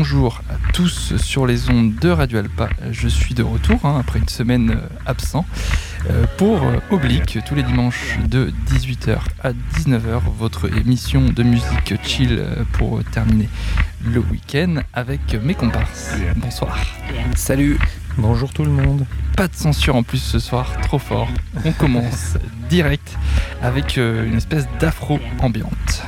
bonjour à tous sur les ondes de Radio Alpa. Je suis de retour hein, après une semaine euh, absent euh, pour euh, Oblique tous les dimanches de 18h à 19h, votre émission de musique chill pour terminer le week-end avec mes comparses. Bonsoir. Salut. Bonjour tout le monde. Pas de censure en plus ce soir, trop fort. On commence direct avec une espèce d'afro ambiante.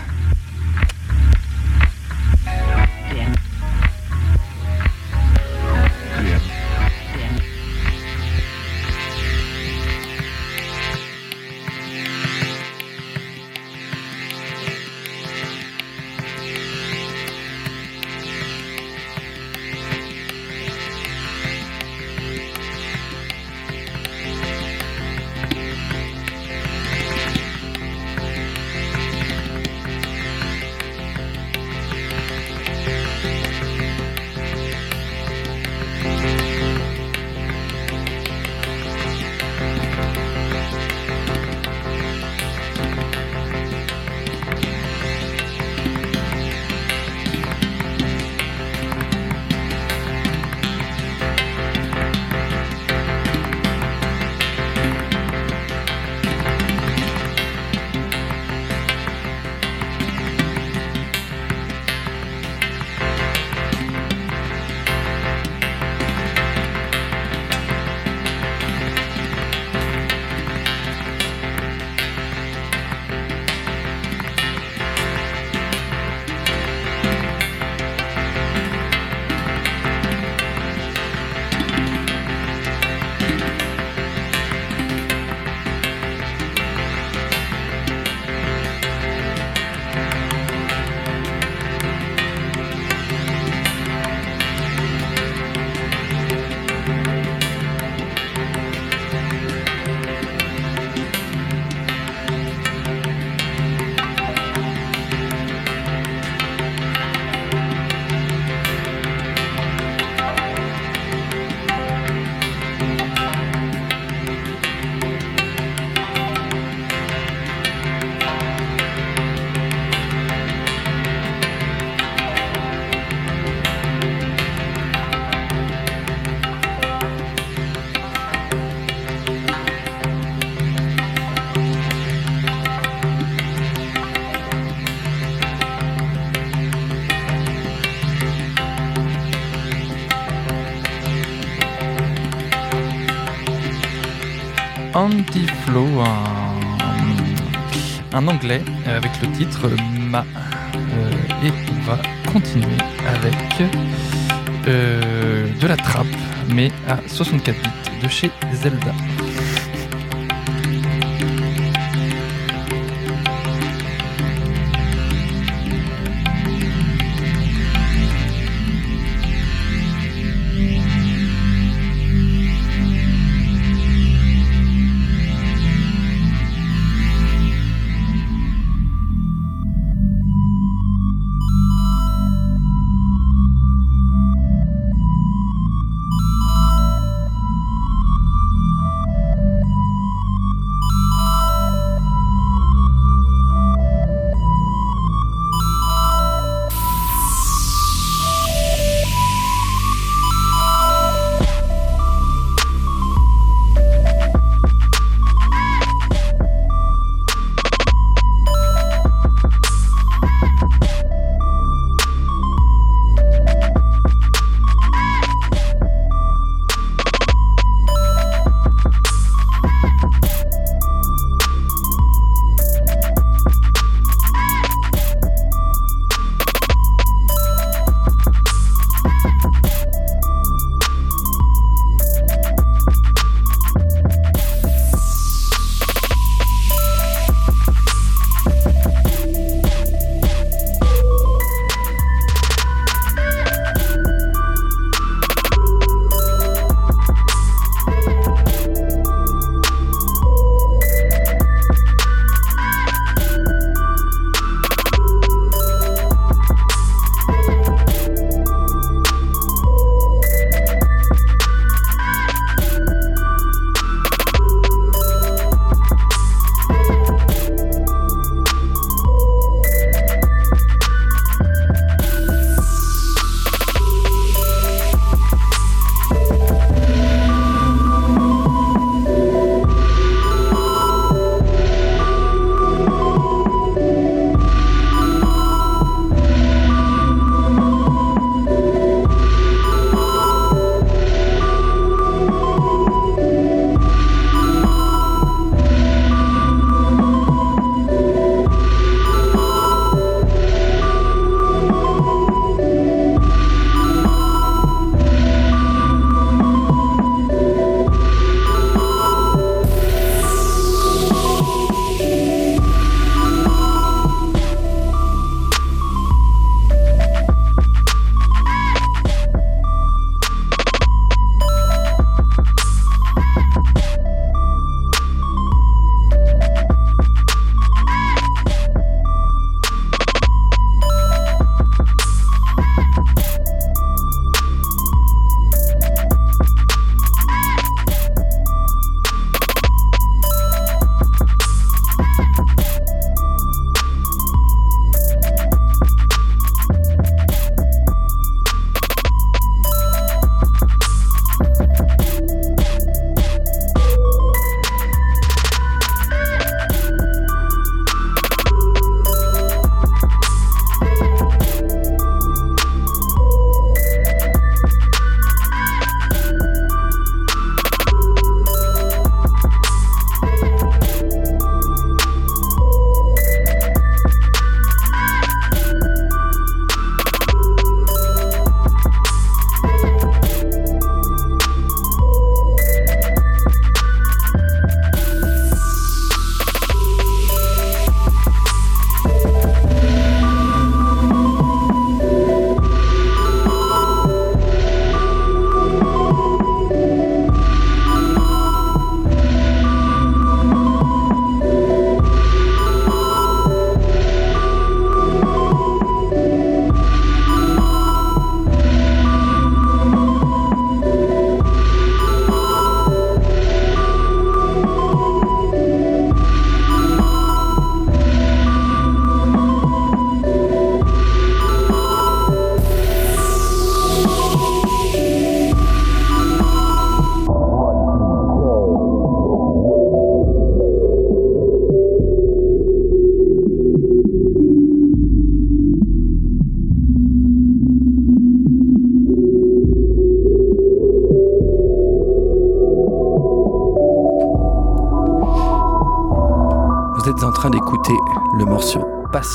Un, anglais avec le titre Ma. Euh, et on va continuer avec euh, de la trappe, mais à 64 bits de chez Zelda.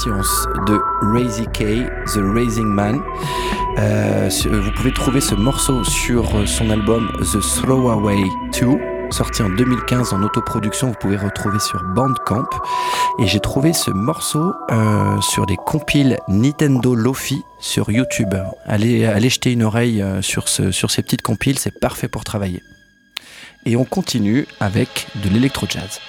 De Razy K, The Raising Man. Euh, vous pouvez trouver ce morceau sur son album The Throwaway 2 sorti en 2015 en autoproduction, vous pouvez retrouver sur Bandcamp. Et j'ai trouvé ce morceau euh, sur des compiles Nintendo Lofi sur YouTube. Allez, allez jeter une oreille euh, sur, sur ces petites compiles, c'est parfait pour travailler. Et on continue avec de l'électro-jazz.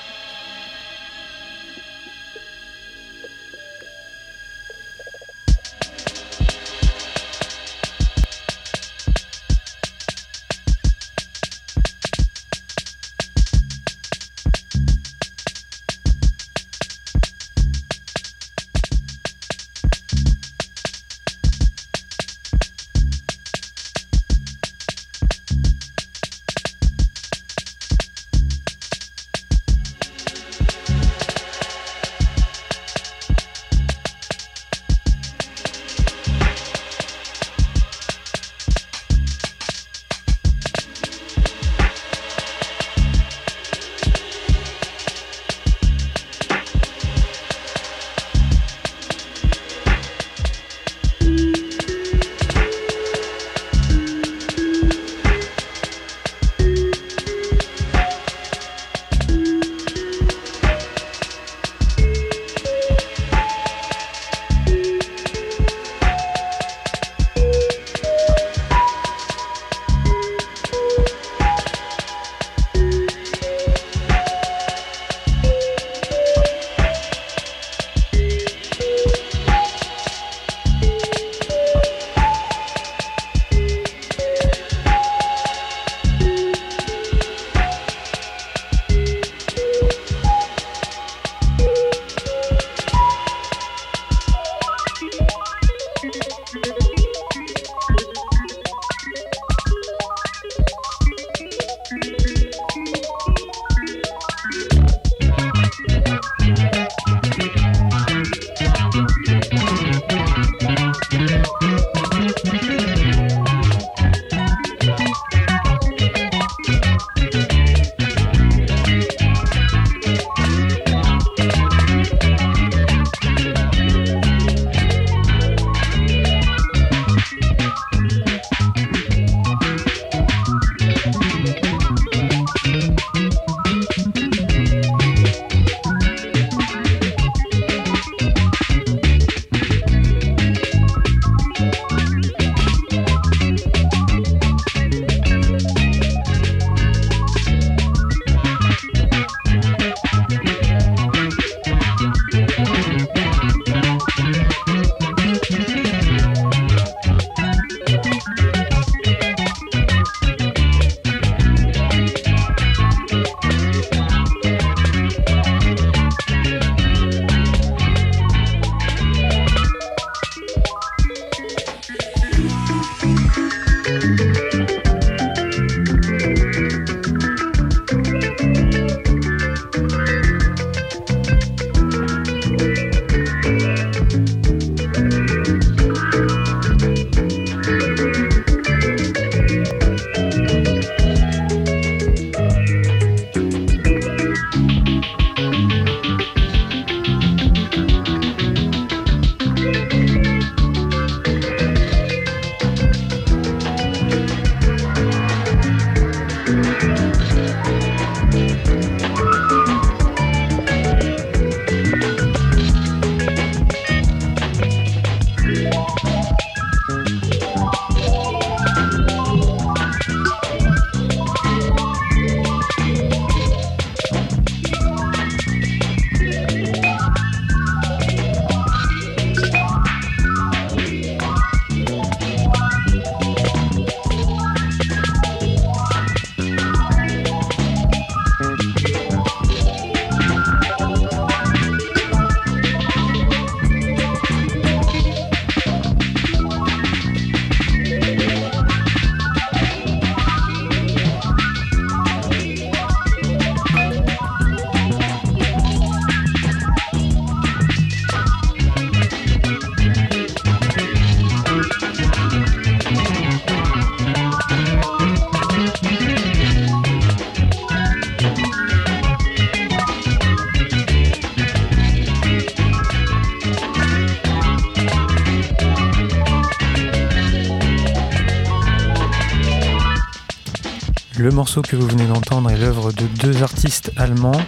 Le morceau que vous venez d'entendre est l'œuvre de deux artistes allemands,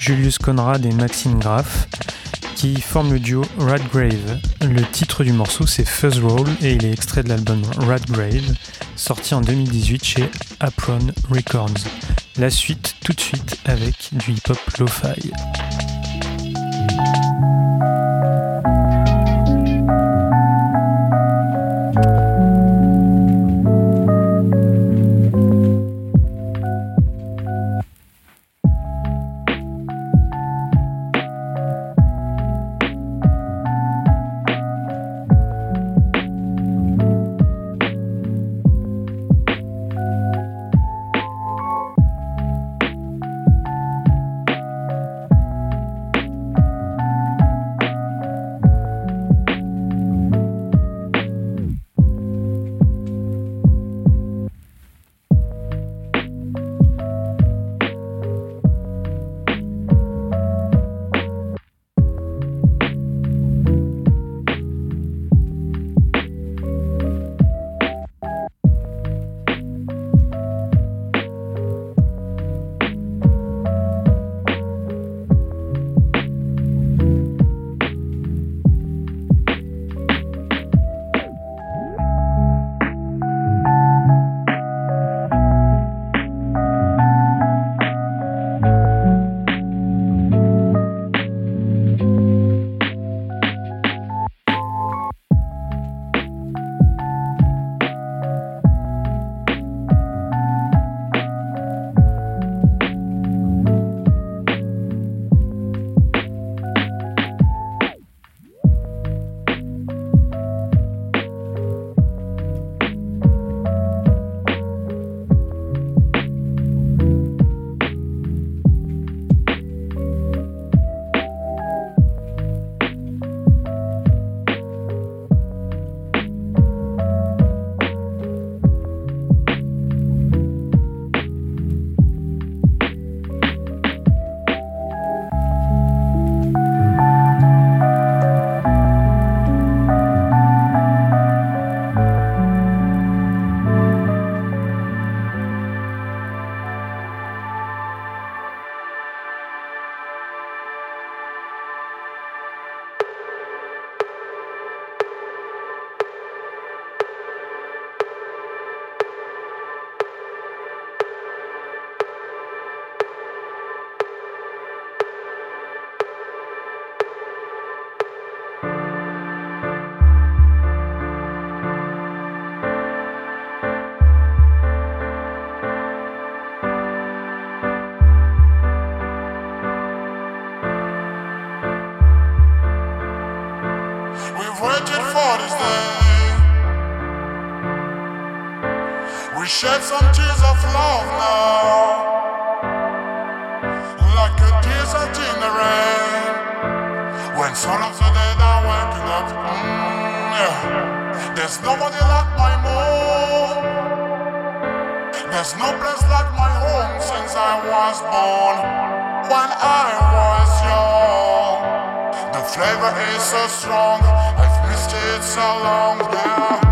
Julius Conrad et Maxime Graf, qui forment le duo Radgrave. Le titre du morceau c'est Fuzz Roll et il est extrait de l'album Radgrave, sorti en 2018 chez Apron Records. La suite tout de suite avec du hip-hop lo-fi. down.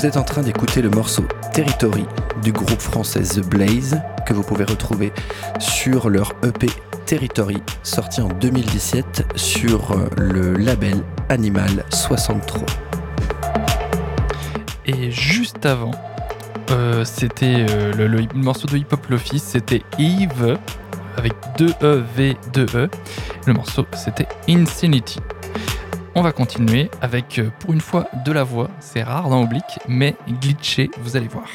Vous êtes en train d'écouter le morceau Territory du groupe français The Blaze que vous pouvez retrouver sur leur EP Territory sorti en 2017 sur euh, le label Animal 63. Et juste avant, euh, c'était euh, le, morceau de hip-hop Lofi, c'était Eve avec 2 E, V, 2 E. Le morceau, c'était Insanity. On va continuer avec, euh, pour une fois, de la voix. C'est rare dans Oblique, mais glitché, vous allez voir.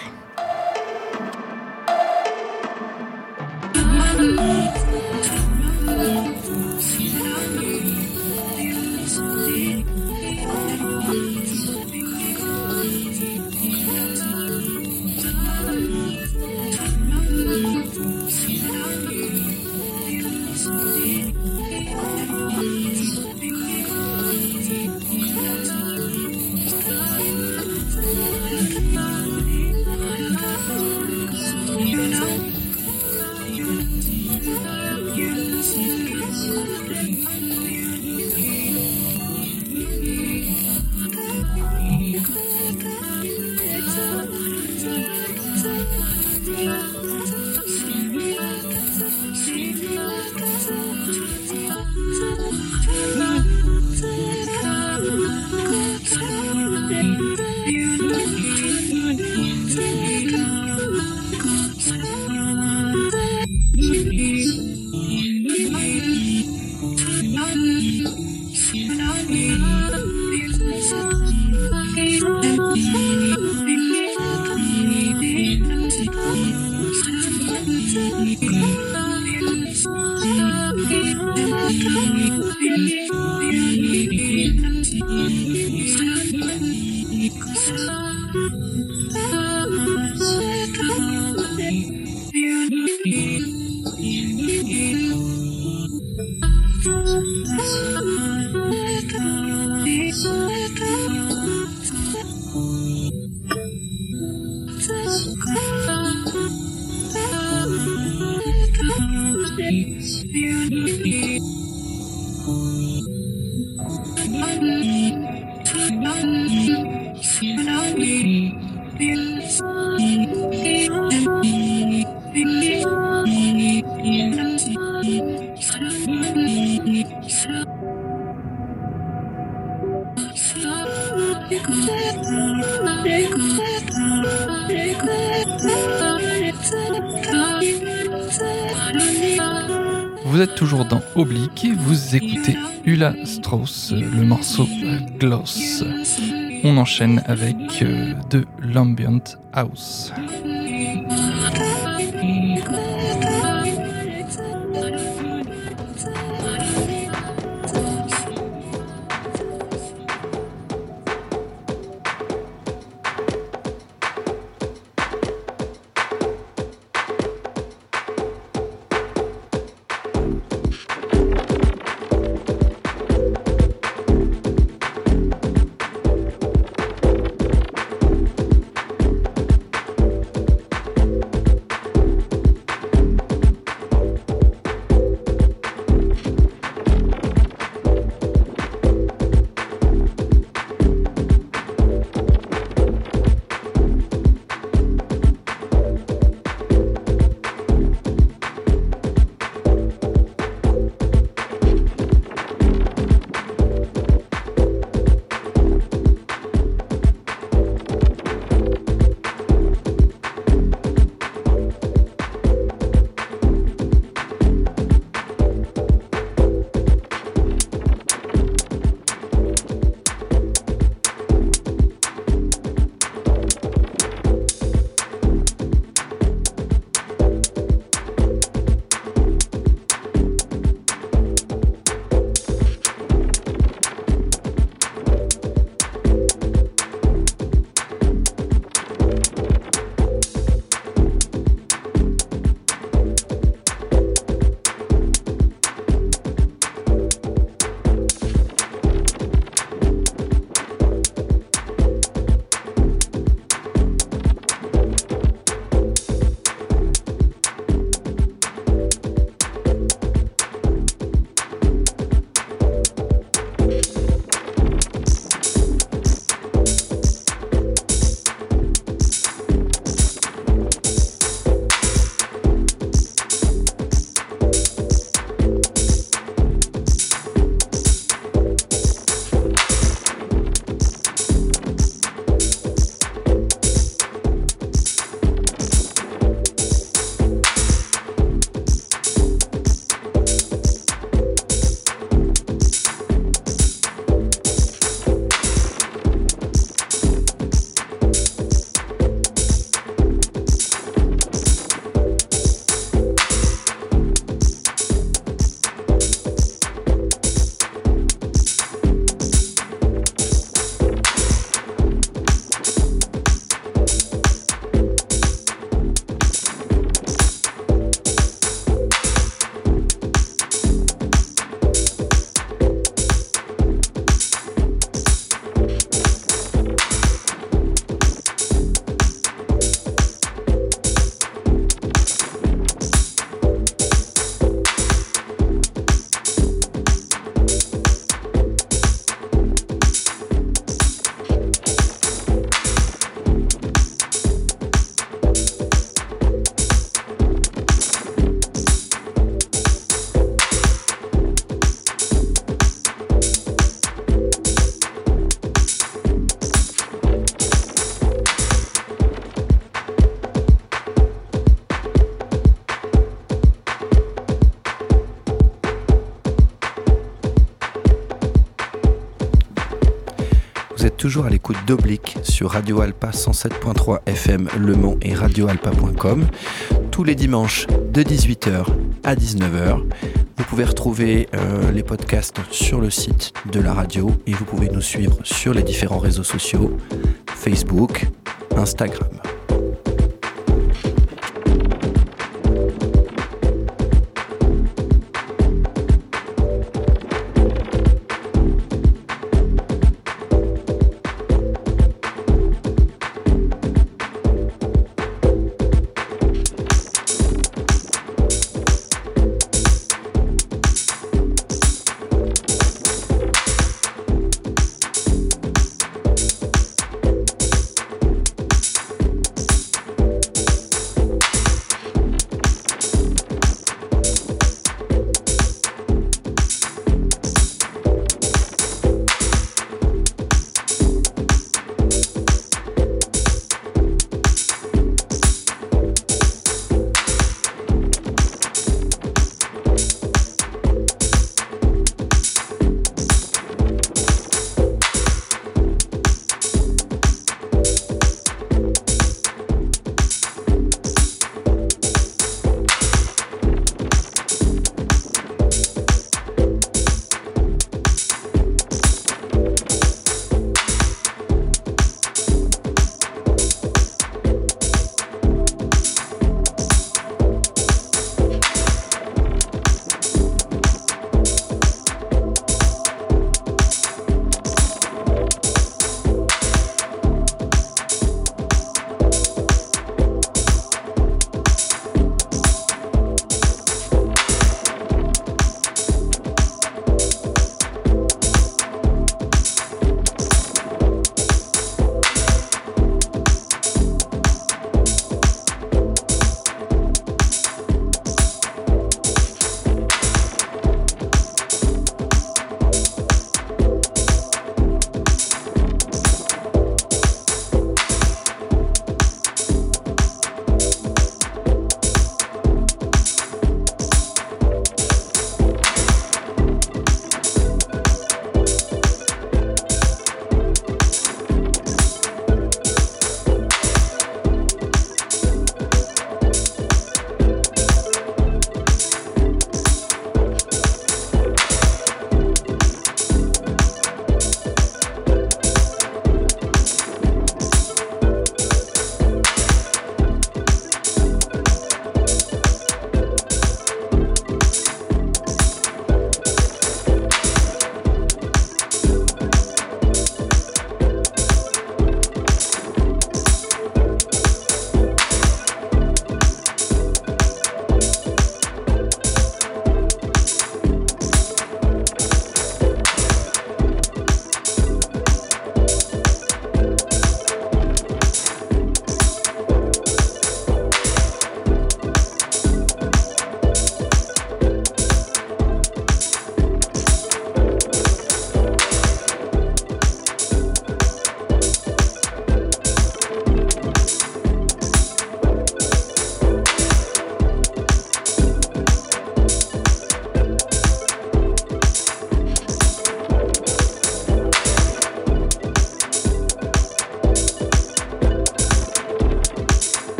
Vous êtes toujours dans Oblique vous écoutez Ula Strauss, le morceau Gloss. On enchaîne avec euh, de l'ambient house. Sur Radio Alpa 107.3 FM Le Mans et radioalpa.com tous les dimanches de 18h à 19h. Vous pouvez retrouver euh, les podcasts sur le site de la radio et vous pouvez nous suivre sur les différents réseaux sociaux Facebook, Instagram.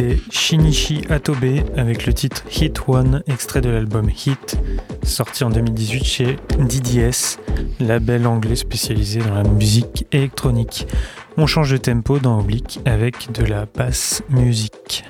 C'était Shinichi Atobe avec le titre Hit One, extrait de l'album Hit, sorti en 2018 chez DDS, label anglais spécialisé dans la musique électronique. On change de tempo dans Oblique avec de la basse musique.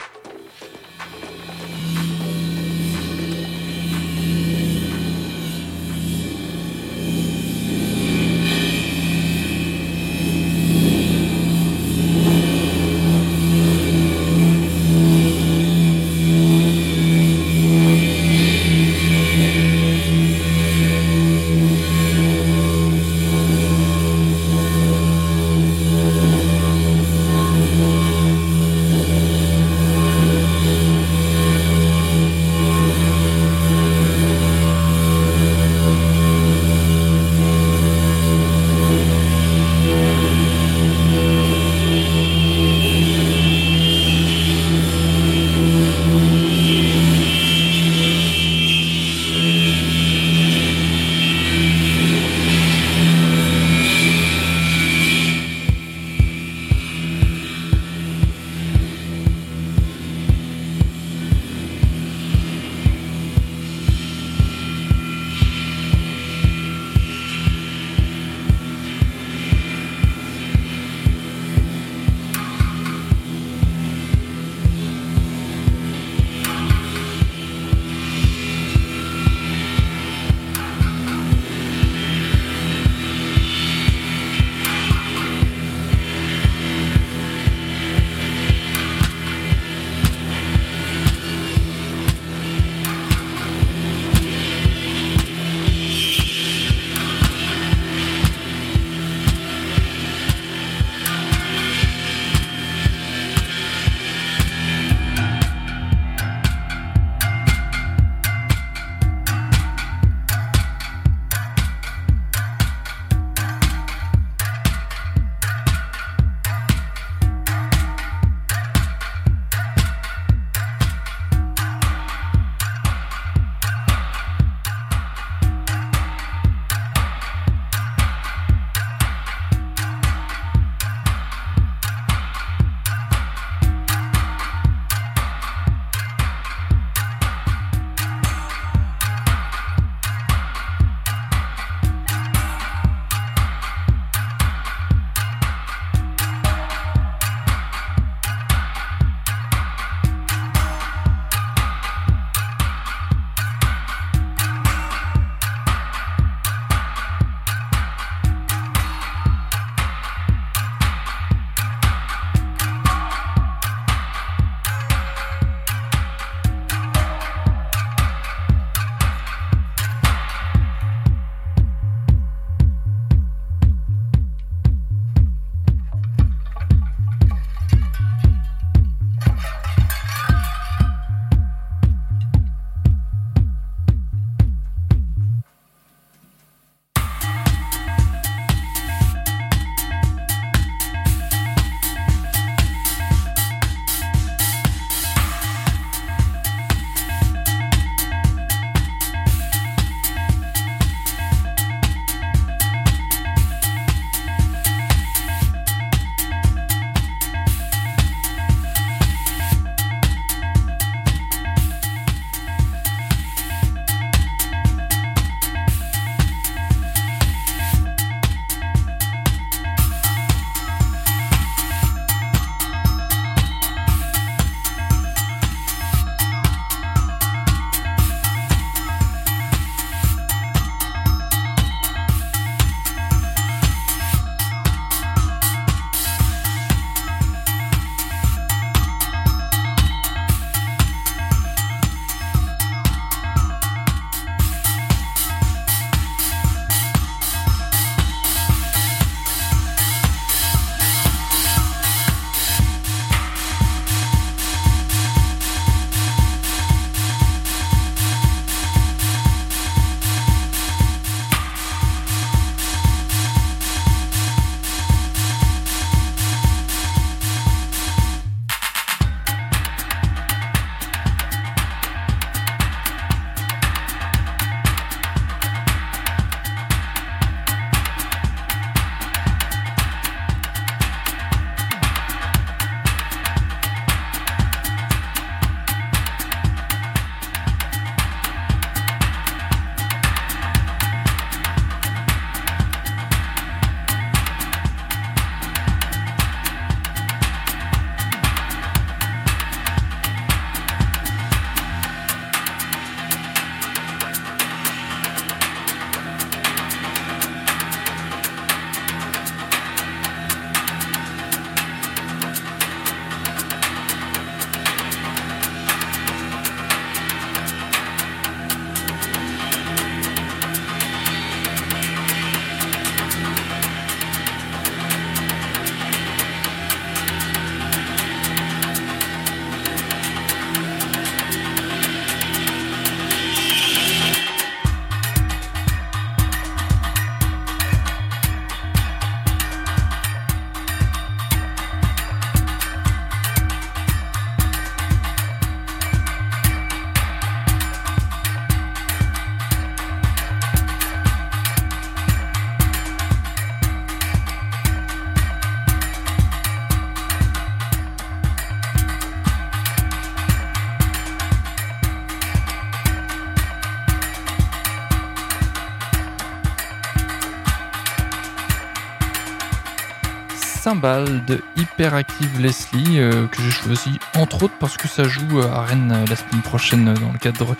Cymbales de Hyperactive Leslie que j'ai choisi entre autres parce que ça joue à Rennes la semaine prochaine dans le cadre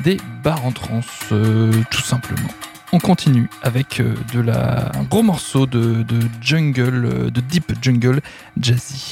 des bars en trance tout simplement. On continue avec de la, un gros morceau de, de jungle, de deep jungle jazzy.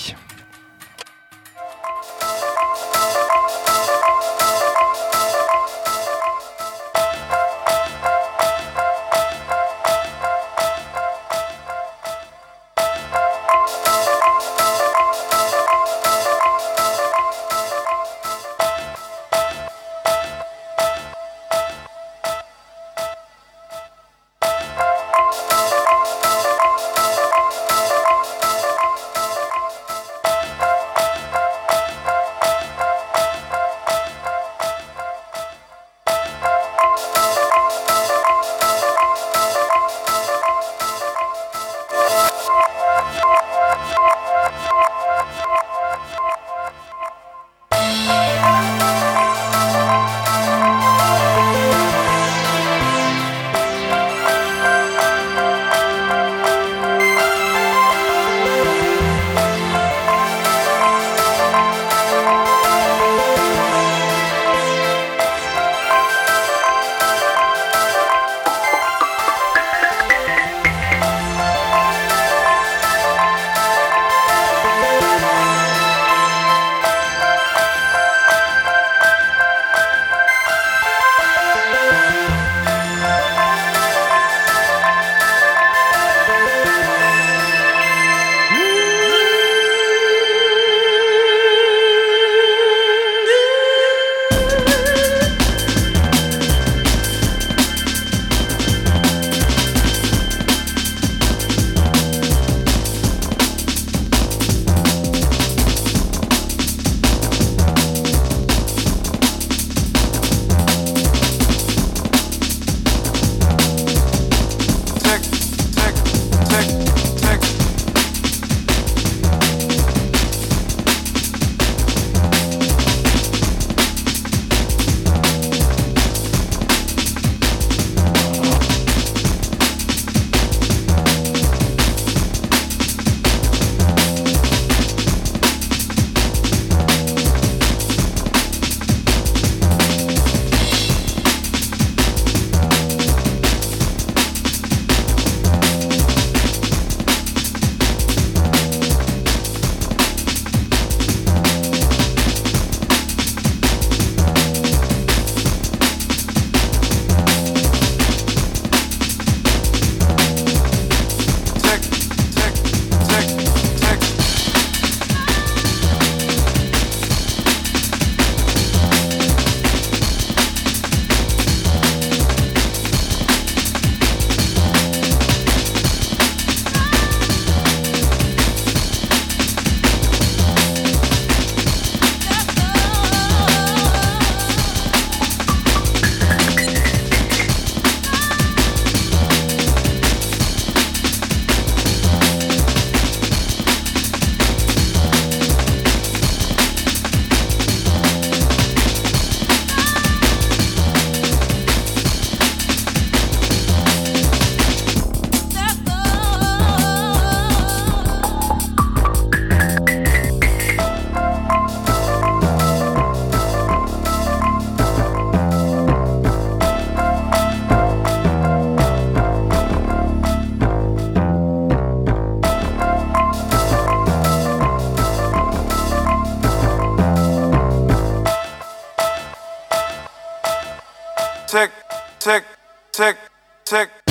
tick, tick.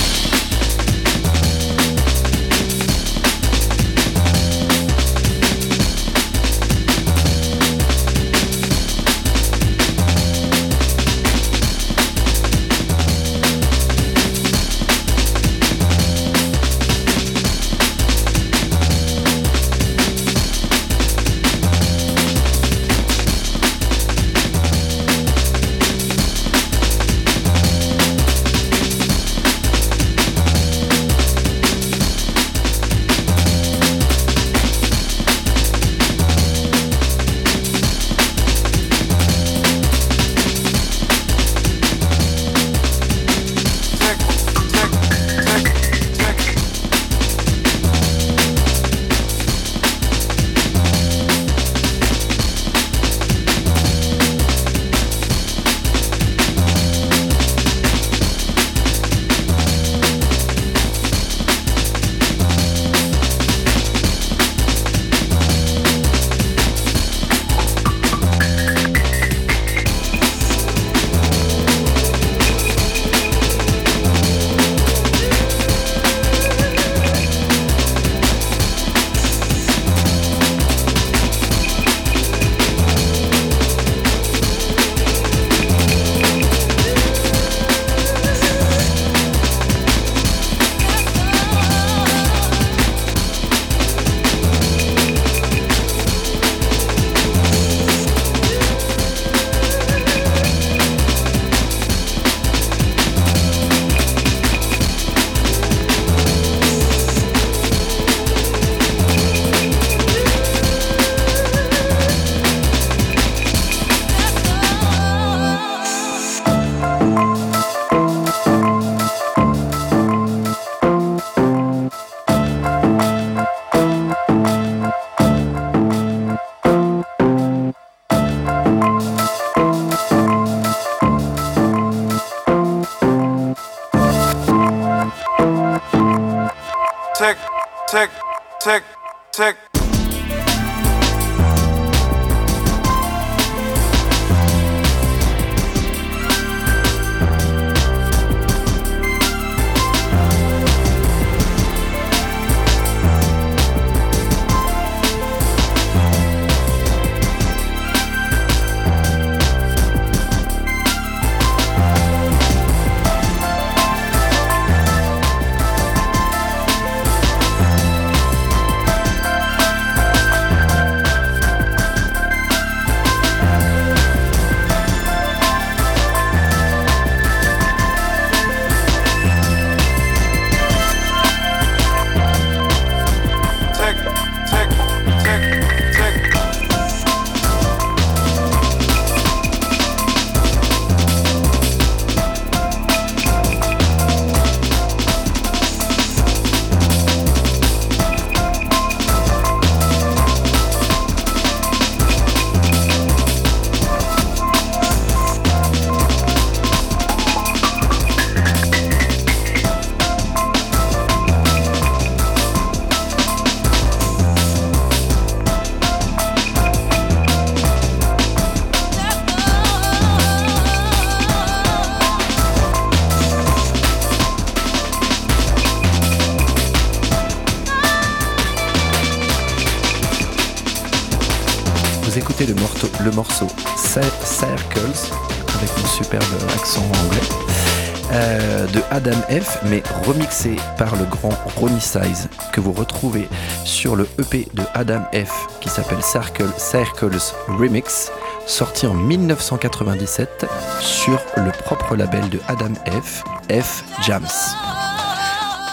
Adam F, mais remixé par le grand Ronnie Size, que vous retrouvez sur le EP de Adam F, qui s'appelle Circle, Circles Remix, sorti en 1997 sur le propre label de Adam F, F Jams.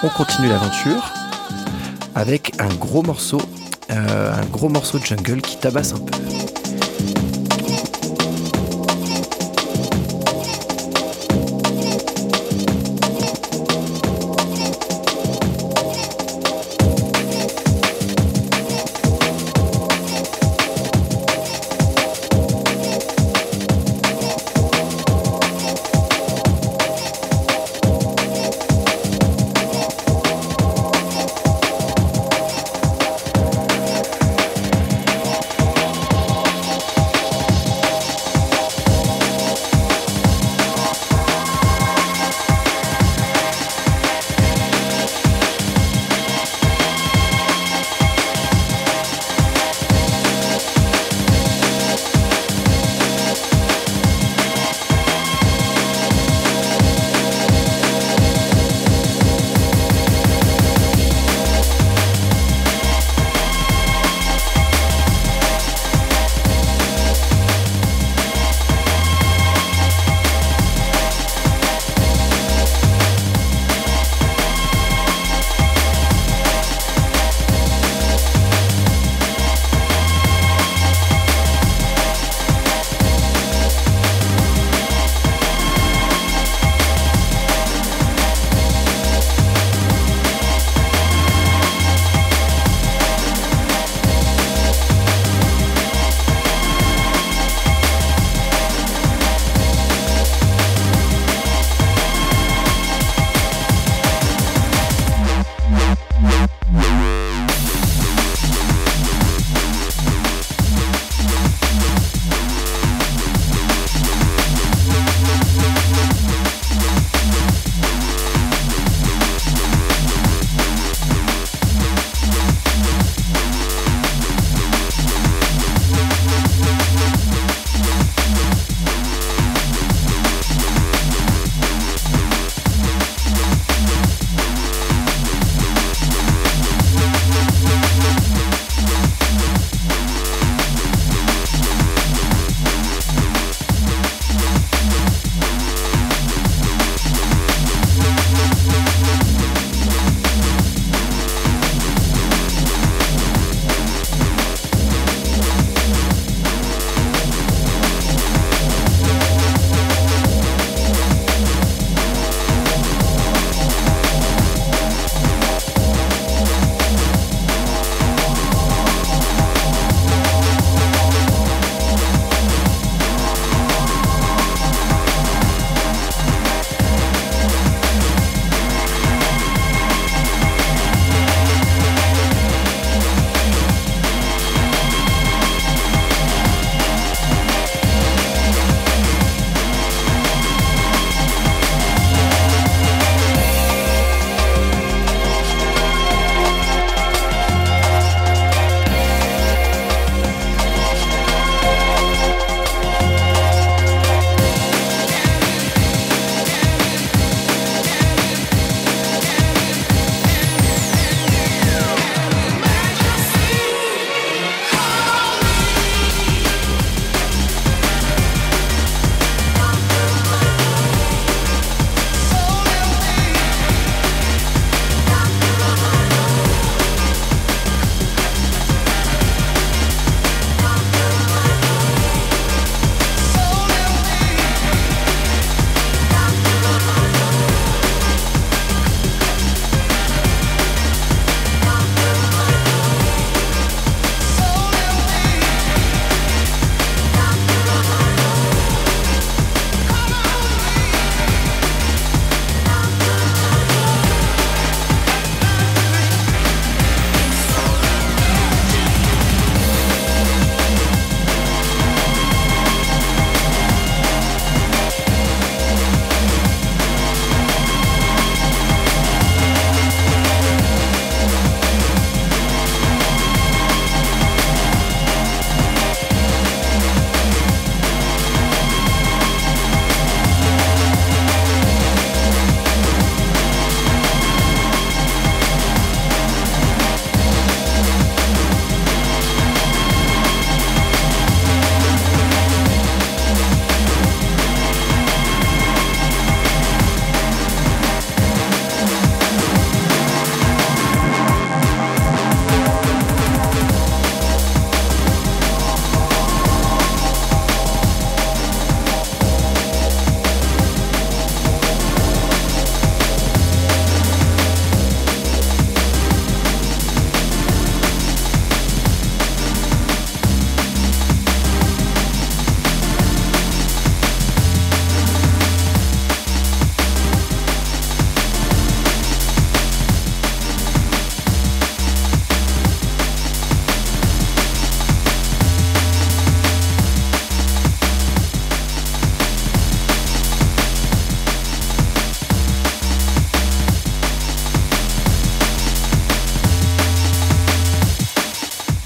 On continue l'aventure avec un gros morceau, euh, un gros morceau de jungle qui tabasse un peu.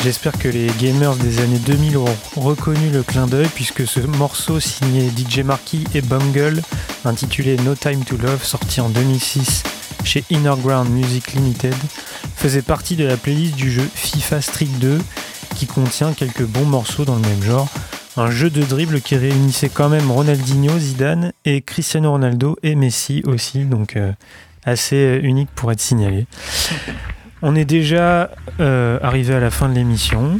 J'espère que les gamers des années 2000 auront reconnu le clin d'œil puisque ce morceau signé DJ Marquis et Bungle, intitulé No Time to Love, sorti en 2006 chez Innerground Music Limited, faisait partie de la playlist du jeu FIFA Street 2 qui contient quelques bons morceaux dans le même genre. Un jeu de dribble qui réunissait quand même Ronaldinho, Zidane et Cristiano Ronaldo et Messi aussi, donc euh, assez euh, unique pour être signalé. On est déjà euh, arrivé à la fin de l'émission.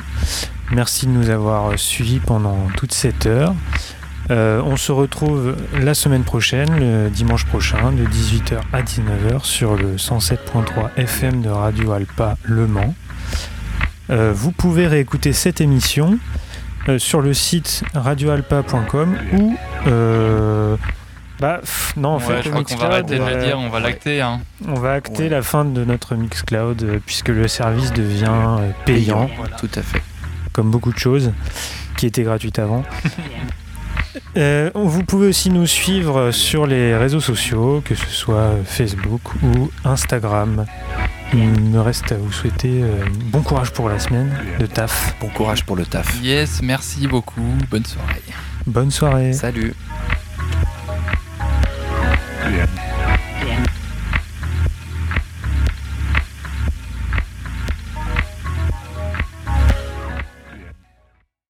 Merci de nous avoir suivis pendant toute cette heure. Euh, on se retrouve la semaine prochaine, le dimanche prochain, de 18h à 19h sur le 107.3 FM de Radio Alpa Le Mans. Euh, vous pouvez réécouter cette émission sur le site radioalpa.com ou bah pff, non en Ouais, fait je crois qu'on va arrêter de le euh, dire, on va ouais. l'acter. Hein. on va acter Ouais. la fin de notre Mixcloud euh, puisque le service devient euh, payant, Tout à fait. comme beaucoup de choses qui étaient gratuites avant. Euh, vous pouvez aussi nous suivre sur les réseaux sociaux, que ce soit Facebook ou Instagram. Il me reste à vous souhaiter euh, bon courage pour la semaine de taf. Bon courage pour le taf. Yes, merci beaucoup. Bonne soirée. Bonne soirée. Salut. Yeah.